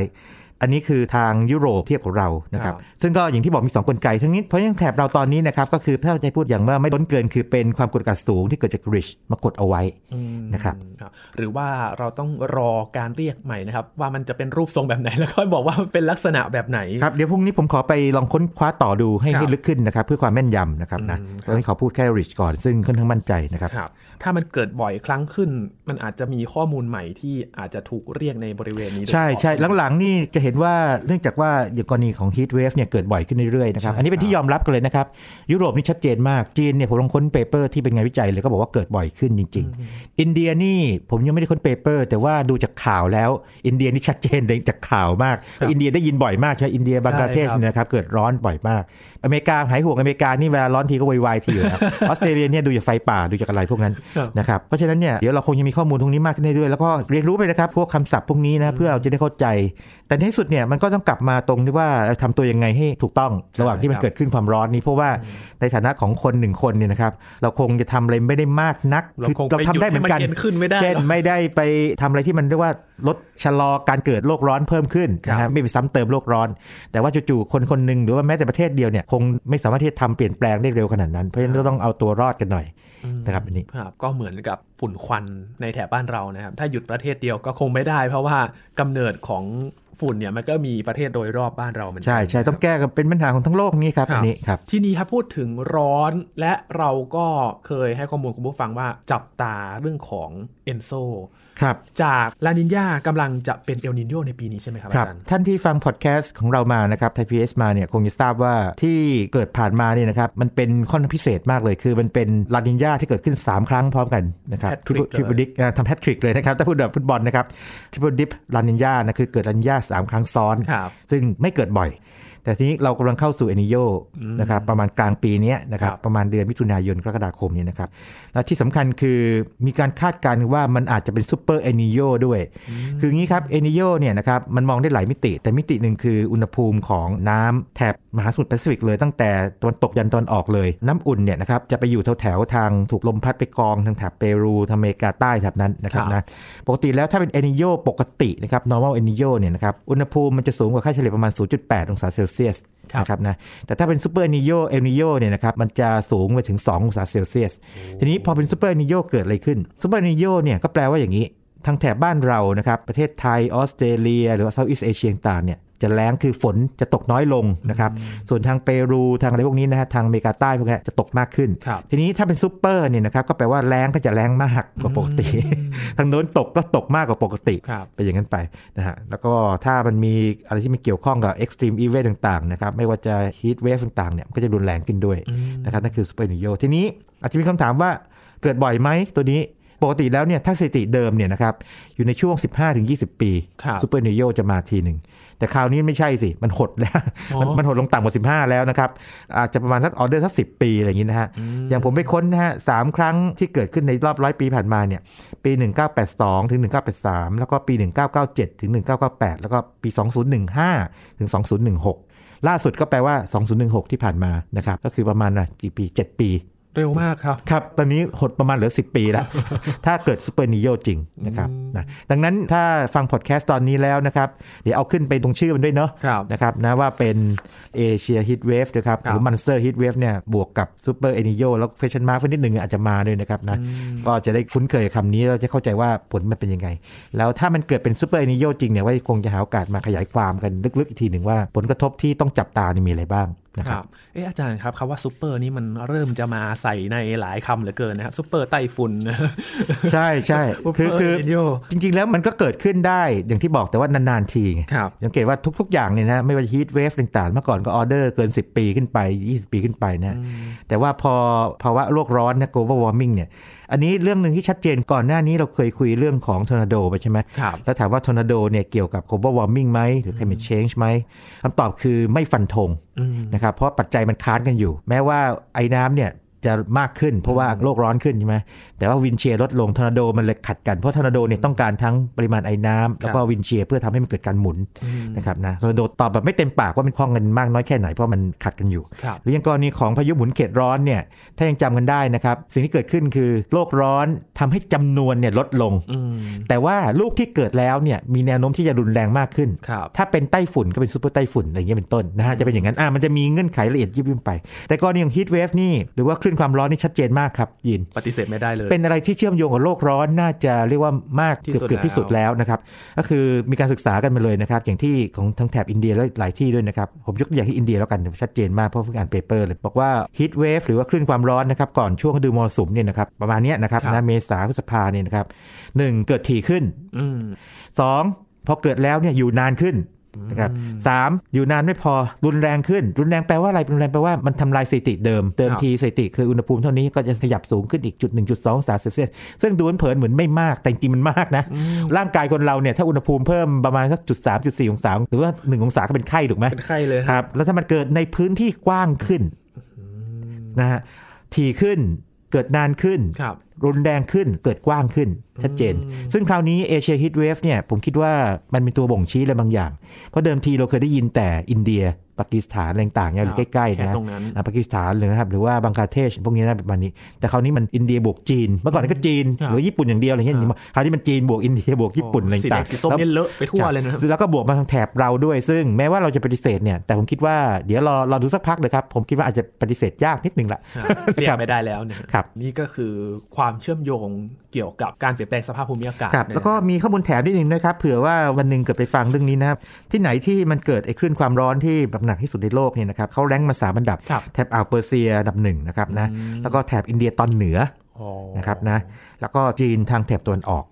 อันนี้คือทางยุโรปเทียบกับเรานะครับครับซึ่งก็อย่างที่บอกมี2กลไกทั้งนี้เพราะฉะนั้นแถบเราตอนนี้นะครับก็คือถ้าจะพูดอย่างว่าไม่ล้นเกิน คือเป็นความกดอากาศสูงที่เกิดจากริชมากดเอาไว้อืมนะครับครับหรือว่าเราต้องรอการเรียกใหม่นะครับ ว่ามันจะเป็นรูปทรงแบบไหนแล้วก็บอกว่ามันเป็นลักษณะแบบไหนครับเดี๋ยวพรุ่งนี้ผมขอไปลองค้นคว้าต่อดูให้ครับให้ลึกขึ้นนะครับเพื่อความแม่นยำนะครับนะอืมครับตอนนี้ขอพูดแค่ริชก่อนซึ่งค่อนข้างมั่นใจนะครับครับถ้ามันเกิดบ่อยครั้งขึ้น มันอาจจะมีข้อมูลใหม่ที่อาจจะถูกเรียกในบริเวณนี้โดยใช่เฉพาะใช่หลังๆนี่จะเห็นว่าเนื่องจากว่าอย่างกรณีของ heat wave เนี่ยเกิดบ่อยขึ้นเรื่อยๆนะครับใช่อันนี้เป็นที่ยอมรับกันเลยนะครับ ยุโรปนี่ชัดเจนมาก จีนเนี่ยผมลองค้น paper ที่เป็นงานวิจัยเลยก็บอกว่าเกิดบ่อยขึ้นจริง ๆ อินเดียนี่ผมยังไม่ได้ค้น paper แต่ว่าดูจากข่าวแล้ว อินเดียนี่ชัดเจนเลยจากข่าวมากครับอินเดียได้ยินบ่อยมากใช่ไหมอินเดียบังกลาเทศใช่ครับเนี่ยนะครับเกิดร้อนบ่อยมาก อเมริกาหายห่วงอเมริกานี่เวลาร้อนทีก็วายๆทีอยู่แล้วออสเตรเลียเนี่ยดูจากไฟป่าดูจากอะไรพวกนั้นครับนะครับเพราะฉะนั้นเนี่ยเดี๋ยวเราคงจะมีข้อมูลตรงนี้มากขึ้นเรื่อยๆแล้วก็เรียนรู้ไปนะครับพวกคำศัพท์พวกนี้นะเพื่อเราจะได้เข้าใจ แต่ในที่สุดสุดเนี่ยมันก็ต้องกลับมาตรงที่ว่าทำตัวยังไงให้ถูกต้องระหว่างที่มันครับเกิดขึ้นความร้อนนี้เพราะว่าในฐานะของคนหนึ่งคนเนี่ยนะครับเราคงจะทำอะไรไม่ได้มากนักเราคือคงเราไปทำได้เหมือนกันหยุดให้มันเย็นขึ้นไม่ได้เช่นหรอกไม่ได้ไปทำอะไรที่มันเรียกว่าลดชะลอการเกิดโลกร้อนเพิ่มขึ้นครับนะฮะไม่ไปซ้ำเติมโลกร้อน แต่ว่าจู่ๆคนคนหนึ่งหรือว่าแม้แต่ประเทศเดียวเนี่ยคงไม่สามารถที่จะทำเปลี่ยนแปลงได้เร็วขนาดนั้น เพราะฉะนั้นเราต้องเอาตัวรอดกันหน่อยนะครับอันนี้ครับก็เหมือนกับฝุ่นควันในแถบบ้านเรานะครับถ้าหยุดประเทศเดียวก็คงไม่ได้ เพราะว่ากำเนิดของ ฝุ่นเนี่ยมันก็มีประเทศโดยรอบบ้านเราเหมือนกัใช่ใช่ต้องแก้กันเป็นปัญหาของทั้งโลกนี้ครับครัอับนนี้ครับทีนี้ครับพูดถึงร้อนและเราก็เคยให้ข้อมูลคุณผู้ฟังว่าจับตาเรื่องของ ENSO ครับจากลานีญากำลังจะเป็นเอลนีโญในปีนี้ใช่ไหมครับครับอาจารย์ท่านที่ฟังพอดแคสต์ของเรามานะครับไทยพีบีเอสมาเนี่ยคงจะทราบว่าที่เกิดผ่านมาเนี่ยนะครับมันเป็นข้อพิเศษมากเลย คือมันเป็นลานีญาที่เกิดขึ้น 3 ครั้งพร้อมกันนะครับ Hat-trick triple dip ทำ hat-trick เลยนะครับถ้าพูดแบบฟุตบอลนะครับ triple dip ลานีญานะคือเกิดลานีญาสามครั้งซ้อนครับซึ่งไม่เกิดบ่อย แต่ทีนี้เรากำลังเข้าสู่เอลนีโญนะครับประมาณกลางปีเนี้ยนะครับครับประมาณเดือนมิถุนายนกรกฎาคมเนี่ยนะครับและที่สำคัญคือมีการคาดการณ์ว่ามันอาจจะเป็นซูเปอร์เอลนีโญด้วย คืออย่างนี้ครับเอลนีโญเนี่ยนะครับมันมองได้หลายมิติ แต่มิติหนึ่งคืออุณหภูมิของน้ำแถบมหาสมุทรแปซิฟิกเลยตั้งแต่ตะวันตกยันตะวันออกเลย น้ำอุ่นเนี่ยนะครับจะไปอยู่แถวๆทางถูกลมพัดไปกองทางแถบเปรูทางอเมริกาใต้แถบนั้นนะครับครับนะปกติแล้วถ้าเป็นเอนิโยปกตินะครับ normal เอนิโยเนี่ยนะครับอุณหภูมิมันจะสูงกว่าค่าเฉลี่ยประมาณ 0.8 องศาเซลเซียสครับนะครับนะแต่ถ้าเป็นซูเปอร์เอลนีโญเอลนีโญเนี่ยนะครับมันจะสูงไปถึง 2 องศาเซลเซียส ทีนี้พอเป็นซูเปอร์เอลนีโญเกิดอะไรขึ้นซูเปอร์เอลนีโญเนี่ยก็แปลว่าอย่างนี้ทางแถบบ้านเรานะครับ ประเทศไทย ออสเตรเลีย หรือว่า Southeast Asia ต่างๆเนี่ย จะแล้งคือฝนจะตกน้อยลงนะครับส่วนทางเปรูทางอะไรพวกนี้นะฮะทางอเมริกาใต้พวกนี้จะตกมากขึ้นครับทีนี้ถ้าเป็นซูเปอร์เนี่ยนะครับก็แปลว่าแรงก็จะแรงมากกว่าปกติ ทางโน้นตกก็ตกมากกว่าปกติครับเป็นอย่างนั้นไปนะฮะแล้วก็ถ้ามันมีอะไรที่มันเกี่ยวข้องกับ extreme event ต่างๆนะครับไม่ว่าจะ heat wave ต่างๆเนี่ยมันก็จะรุนแรงขึ้นด้วยนะครับนั่นคือซูเปอร์เอลนีโญทีนี้อาจจะมีคำถามว่าเกิดบ่อยไหมตัวนี้ปกติแล้วเนี่ยถ้าสถิติเดิมเนี่ยนะครับอยู่ในช่วง 15-20 ปีครับซูเปอร์นิโยจะมาทีหนึ่ง แต่คราวนี้ไม่ใช่สิ มันหดแล้วอ๋อมันมันหดลงต่ำกว่า15แล้วนะครับ อาจจะประมาณสักออเดอร์สักสิปีอะไรอย่างนี้นะฮะ อย่างผมไปค้นนะฮะสามครั้งที่เกิดขึ้นในรอบร้อยปีผ่านมาเนี่ย ปี 1982 ถึง 1983 แล้วก็ปี 1997 ถึง 1998 แล้วก็ปี 2015 ถึง 2016 ล่าสุดก็แปลว่า 2016 ที่ผ่านมานะครับ ก็คือประมาณนะกี่ปี 7 ปี เร็วมากครับ ครับ ตอนนี้หดประมาณเหลือ 10 ปีแล้ว ถ้าเกิดซูเปอร์เอลนีโญจริงนะครับนะดังนั้นถ้าฟังพอดแคสต์ตอนนี้แล้วนะครับ เดี๋ยวเอาขึ้นไปตรงชื่อมันด้วยเนาะครับนะครับนะว่าเป็นเอเชีย heatwave นะครับครับหรือ monster heatwave เนี่ยบวกกับซูเปอร์เอลนีโญแล้ว question mark นิดหนึ่งอาจจะมาด้วยนะครับนะก็จะได้คุ้นเคยกับคำนี้เราจะเข้าใจว่าผลมันเป็นยังไง แล้วถ้ามันเกิดเป็นซูเปอร์เอลนีโญจริงเนี่ยว่าคงจะหาโอกาสมาขยายความกันลึกๆอีกทีหนึ่งว่าผลกระทบที่ต้องจับตานี่มีอะไรบ้าง นะคครัรับบเอออาจารย์ครับคำว่าซูเปอร์นี่มันเริ่มจะมาใส่ในหลายคำเหลือเกินนะครับซูเปอร์ไต้ฝุ่นใช่ใช่คือคือ ซูเปอร์เอลนีโญ จริง ๆ แล้วมันก็เกิดขึ้นได้อย่างที่บอกแต่ว่านานๆทีไงครับสังเกตว่าทุก ๆ อย่างเนี่ยนะไม่ว่า heatwave ต่างๆเมื่อก่อนก็ออเดอร์เกิน 10 ปีขึ้นไป 20 ปีขึ้นไปนะแต่ว่าพอภาวะโลกร้อนนะ global warming เนี่ยอันนี้เรื่องหนึ่งที่ชัดเจนก่อนหน้านี้เราเคยคุยเรื่องของทอร์นาโดไปใช่ไหมครับแล้วถามว่าทอร์นาโดเนี่ยเกี่ยวกับ global warming ไหมหรือ climate change ไหมคำตอบคือไม่ฟันธงนะครับเพราะปัจจัยมันค้านกันอยู่ แม้ว่าไอน้ำเนี่ย จะมากขึ้น เพราะว่าโลกร้อนขึ้นใช่ไหมแต่ว่า wind shear ลดลงทอร์นาโดมันเลยขัดกันเพราะทอร์นาโดเนี่ยต้องการทั้งปริมาณไอน้ำแล้วก็ wind shear เพื่อทำให้มันเกิดการหมุนนะครับนะทอร์นาโดตอบแบบไม่เต็มปากว่ามันคล้องกันมากน้อยแค่ไหนเพราะมันขัดกันอยู่ครับหรืออย่างกรณีของพายุหมุนเขตร้อนเนี่ยถ้ายังจำกันได้นะครับสิ่งที่เกิดขึ้นคือโลกร้อนทำให้จำนวนเนี่ยลดลงอืมแต่ว่าลูกที่เกิดแล้วเนี่ยมีแนวโน้มที่จะรุนแรงมากขึ้นครับถ้าเป็นไต้ฝุ่นก็เป็นซูเปอร์ไต้ฝุ่นอะไรอย่างเงี้ยเป็นต้นนะฮะจะเป็นอย่างนั้นอ่ามันจะมีเงื่อนไขละเอียดยิบย่อยไป แต่กรณีของ heatwave นี่หรือว่าคลื่นความร้อนนี่ชัดเจนมากครับยิน ปฏิเสธไม่ได้เลย เป็นอะไรที่เชื่อมโยงกับโลกร้อนน่าจะเรียกว่ามากที่เกือบสุดเกือบที่สุดแล้วนะครับ ก็คือมีการศึกษากันมาเลยนะครับ อย่างที่ของทางแถบอินเดียและหลายที่ด้วยนะครับ ผมยกตัวอย่างที่อินเดียแล้วกันชัดเจนมากเพราะเพิ่งอ่าน paper เลยบอกว่า heatwave หรือว่าคลื่นความร้อนนะครับก่อนช่วงฤดูมรสุมเนี่ยนะครับประมาณเนี้ยนะครับครับนะเมษาพฤษภาเนี่ยนะครับหนึ่งเกิดถี่ขึ้นอืมสองพอเกิดแล้วเนี่ยอยู่นานขึ้น นะครับสามอยู่นานไม่พอรุนแรงขึ้น รุนแรงแปลว่าอะไรรุนแรงแปลว่ามันทำลายสถิติเดิม เดิมครับทีสถิติคืออุณหภูมิเท่านี้ก็จะขยับสูงขึ้นอีกจุดหนึ่งจุดสององศาเซลเซียสซึ่งดูเผินๆเหมือนไม่มากแต่จริงๆมันมากนะ ร่างกายคนเราเนี่ยถ้าอุณหภูมิเพิ่มประมาณสักจุดสามจุดสี่องศาหรือว่าหนึ่งองศาก็เป็นไข้ถูกไหมเป็นไข้เลยครับแล้วถ้ามันเกิดในพื้นที่กว้างขึ้นนะฮะถี่ขึ้น เกิดนานขึ้นครับรุนแรงขึ้นเกิดกว้างขึ้น ชัดเจน ซึ่งคราวนี้เอเชีย heatwave เนี่ยผมคิดว่ามันเป็นตัวบ่งชี้อะไรบางอย่าง เพราะเดิมทีเราเคยได้ยินแต่อินเดีย ปากีสถานอะไรต่างๆเนี่ยอยู่ใกล้ๆแค่นะตรงนั้นอะปากีสถานเลยนะครับหรือว่าบังคลาเทศพวกนี้นะประมาณนี้ แต่คราวนี้มันอินเดียบวกจีน เมื่อก่อนก็จีนครับหรือญี่ปุ่นอย่างเดียวอะไรเงี้ยครับคราวนี้มันจีนบวกอินเดียบวกญี่ปุ่นอะไรสีแดต่างๆสีส้มแล้วเนี่ยเลอะไปทั่วเลยนะครับแล้วก็บวกมาทางแถบเราด้วย ซึ่งแม้ว่าเราจะปฏิเสธเนี่ยแต่ผมคิดว่าเดี๋ยวรอรอดูสักพักเลยครับผมคิดว่าอาจจะปฏิเสธยากนิดนึงละเรียกไม่ได้แล้วเนี่ยครับนี่ก็คือความเชื่อมโยงเกี่ยวกับการเปลี่ยนแปลงสภาพภูมิอากาศครับเนี่ยแล้วก็มีข้อมูลแถมนิดนึงนะครับเผื่อว่าวันหนึ่งเกิดไปฟังเรื่องนี้นะครับที่ไหนที่มันเกิดไอ้คลื่นความร้อนที่แบบหนักที่สุดในโลกเนี่ยนะครับเขาแรงค์มาสามอันดับครับ แถบอ่าวเปอร์เซียอันดับหนึ่งนะครับนะแล้วก็แถบอินเดียตอนเหนืออ๋อนะครับนะแล้วก็จีนทางแถบตะวันออก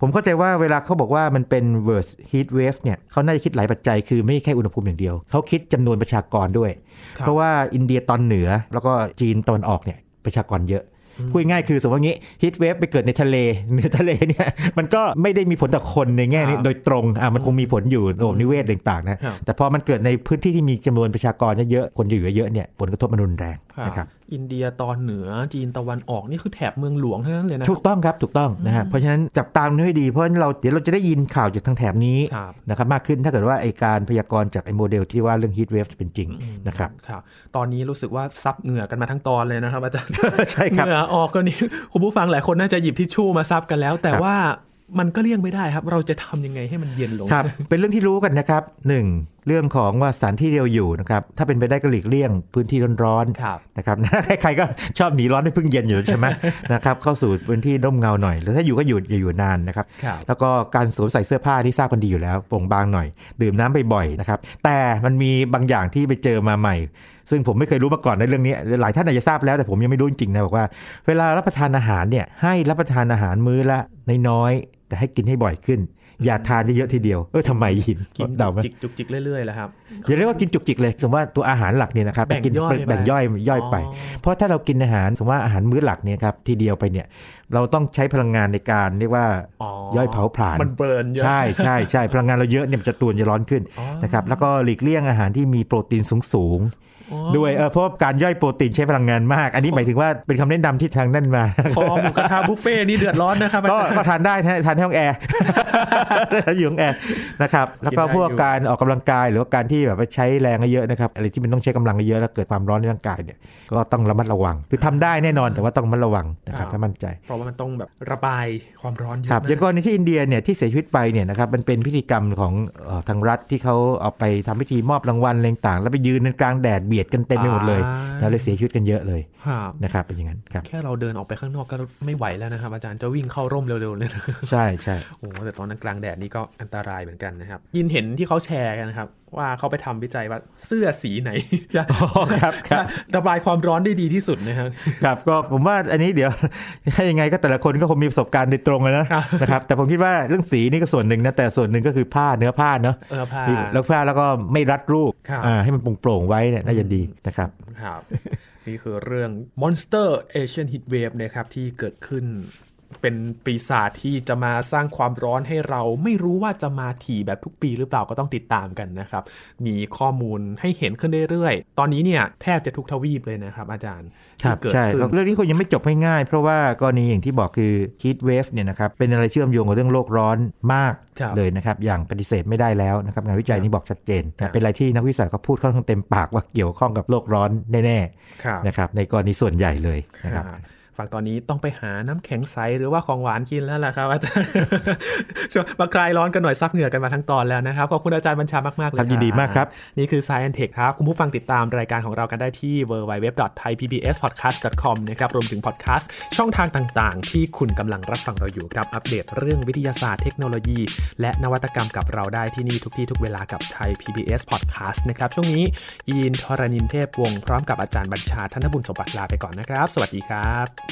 ผมเข้าใจว่าเวลาเขาบอกว่ามันเป็น worst heat wave เนี่ยเขาน่าจะคิดหลายปัจจัยคือไม่แค่อุณหภูมิอย่างเดียว เขาคิดจำนวนประชากรด้วยครับเพราะว่าอินเดียตอนเหนือแล้วก็จีนตะวันออกเนี่ยประชากรเยอะ พูดง่ายๆคือสมมติว่างี้ heatwave ไปเกิดในทะเลในทะเลเนี่ยมันก็ไม่ได้มีผลต่อคนในแง่นี้ครับโดยตรงอะมันคงมีผลอยู่ระบบนิเวศต่างๆนะครับแต่พอมันเกิดในพื้นที่ที่มีจำนวนประชากรเยอะๆคนอยู่เยอะๆเนี่ยผลกระทบมันรุนแรงนะครับ อินเดียตอนเหนือจีนตะวันออกนี่คือแถบเมืองหลวงทั้งนั้นเลยนะถูกต้องครับถูกต้องนะฮะเพราะฉะนั้นจับตาให้ดีเพราะฉะนั้นเราเดี๋ยวเราจะได้ยินข่าวจากทางแถบนี้ครับนะครับมากขึ้นถ้าเกิดว่าไอการพยากรณ์จากไอโมเดลที่ว่าเรื่อง heatwave เป็นจริงนะครับครับ ตอนนี้รู้สึกว่าซับเหงื่อกันมาทั้งตอนเลยนะครับอาจารย์ใช่ครับเหงื่อออกก็นี่คุณผู้ฟังหลายคนน่าจะหยิบทิชชู่มาซับกันแล้ว แต่ครับว่า มันก็เลี่ยงไม่ได้ครับ เราจะทำยังไงให้มันเย็นลงครับ เป็นเรื่องที่รู้กันนะครับหนึ่งเรื่องของว่าสถานที่เดียวอยู่นะครับ ถ้าเป็นไปได้ก็หลีกเลี่ยงพื้นที่ร้อนครับๆนะครับใครๆก็ชอบหนีร้อนให้พึ่งเย็นอยู่แล้วใช่ไหมนะครับเข้าสู่พื้นที่ร่มเงาหน่อยหรือถ้าอยู่ก็อยู่อย่าอยู่นานนะครับครับ แล้วก็การสวมใส่เสื้อผ้าที่ทราบกันดีอยู่แล้วโปร่งบางหน่อย ดื่มน้ำบ่อยๆนะครับ แต่มันมีบางอย่างที่ไปเจอมาใหม่ ซึ่งผมไม่เคยรู้มาก่อนในเรื่องนี้ หลายท่านอาจจะทราบแล้วแต่ผมยังไม่รู้จริงๆนะบอกว่า เวลารับประทานอาหารเนี่ยให้รับประทานอาหารมื้อละน้อยๆ แต่ให้กินให้บ่อยขึ้น อย่าทานเยอะๆทีเดียว เออทำไมยินกินเดาจุไหมกจิกจุกจิกเรื่อยๆแล้วครับอย่าเรียกว่ากินจุกจิกเลย สมมติว่าตัวอาหารหลักเนี่ยนะครับแบ่งกินย่อยไปแบ่งย่อยย่อยไปอ๋อเพราะถ้าเรากินอาหารสมมติว่าอาหารมื้อหลักเนี่ยครับทีเดียวไปเนี่ยเราต้องใช้พลังงานในการเรียกว่าอ๋อย่อยเผาผลาญมัน burn เยอะใช่ใช่ใช่พลังงานเราเยอะเนี่ยมันจะตัวจะร้อนขึ้นอ๋อนะครับแล้วก็หลีกเลี่ยงอาหารที่มีโปรตีนสูงสูงๆอ๋อ ด้วยเออเพราะว่าการย่อยโปรตีนใช้พลังงานมาก อันนี้หมายถึงว่าเป็นคำแนะนำที่ทางนั่นมาคอหมูกระทะบุฟเฟ่ต์นี่เดือดร้อนนะครับอาก็จารย์ก็ทานได้นะทานที่ห้องแอร์อยู่ห้องแอร์นะครับแล้วก็กินได้พวกอยู่การออกกำลังกายหรือว่าการที่แบบว่าใช้แรงเยอะๆนะครับอะไรที่มันต้องใช้กำลังเยอะแล้วเกิดความร้อนในร่างกายเนี่ยก็ต้องระมัดระวัง คือทำได้แน่นอนแต่ว่าต้องระมัดระวังนะครับถ้ามั่นใจ เพราะว่ามันต้องแบบระบายความร้อนเยอะครับมากอย่างกรณีที่อินเดียเนี่ยที่เสียชีวิตไปเนี่ยนะครับมันเป็นพิธีกรรมของเอ่อทางรัฐที่เขาเอาไปทำพิธีมอบรางวัลอะไรต่างๆแล้วไปยืนในกลางแดดเบียดกันเต็มไปหมดเลยอ่าแล้วเลยเสียชีวิตกันเยอะเลยครับนะครับเป็นอย่างนั้นครับแค่เราเดินออกไปข้างนอกก็ไม่ไหวแล้วนะครับ อาจารย์จะวิ่งเข้าร่มเร็วๆเลยนะใช่ใช่โอ้โหแต่ตอนนั้นกลางแดดนี่ก็อันตรายเหมือนกันนะครับ ยินเห็นที่เขาแชร์กันนะครับ ว่าเขาไปทำวิจัยว่าเสื้อสีไหนจะครับคจะรับระบายความร้อนได้ดีที่สุดนะครับครับก็ผมว่าอันนี้เดี๋ยวให้ยังไงก็แต่ละคนก็คงมีประสบการณ์โดยตรงเลยนะครับนะครับแต่ผมคิดว่าเรื่องสีนี่ก็ส่วนหนึ่งนะแต่ส่วนหนึ่งก็คือผ้าเนื้อผ้าเนาะเออผ้าแล้วผ้าแล้วก็ไม่รัดรูปครับอ่าให้มันโปร่งๆไว้เนี่ยน่าจะดีนะครับครับนี่คือเรื่อง Monster Asian Heat Wave นะครับที่เกิดขึ้น เป็นปีศาจที่จะมาสร้างความร้อนให้เรา ไม่รู้ว่าจะมาถี่แบบทุกปีหรือเปล่าก็ต้องติดตามกันนะครับ มีข้อมูลให้เห็นขึ้นเรื่อยๆ ตอนนี้เนี่ยแทบจะทุกทวีปเลยนะครับอาจารย์ครับที่เกิดใช่ขึ้นเรื่องนี้คงยังไม่จบง่ายๆเพราะว่ากรณีอย่างที่บอกคือ heat wave เนี่ยนะครับเป็นอะไรเชื่อมโยงกับเรื่องโลกร้อนมากครับเลยนะครับอย่างปฏิเสธไม่ได้แล้วนะครับงานวิจัยนี้บอกชัดเจนครับเป็นอะไรที่นักวิจัยเขาพูดค่อนข้างเต็มปากว่าเกี่ยวข้องกับโลกร้อนแน่ครับๆนะครับในกรณีส่วนใหญ่เลยนะครับ อ่าฝั่งตอนนี้ต้องไปหาน้ำแข็งใสหรือว่าของหวานกินแล้วล่ะครับอาจารย์ช่วยมาคลายร้อนกันหน่อยซับเหงื่อกันมาทั้งตอนแล้วนะครับ ขอบคุณอาจารย์บัญชามาก ๆ เลยครับยินดีมากครับ นี่คือ Science Tech ครับ คุณผู้ฟังติดตามรายการของเรากันได้ที่ www.thaipbspodcast.com นะครับรวมถึงพอดแคสต์ช่องทางต่างๆ ที่คุณกำลังรับฟังเราอยู่ครับอัปเดตเรื่องวิทยาศาสตร์เทคโนโลยี และนวัตกรรมกับเราได้ที่นี่ทุกที่ทุกเวลากับไทย PBS Podcast นะครับช่วงนี้ยีนทรณินเทพวงศ์พร้อมกับอาจารย์บัญชาธนบุญสมบัติลาไปก่อนนะครับ สวัสดีครับ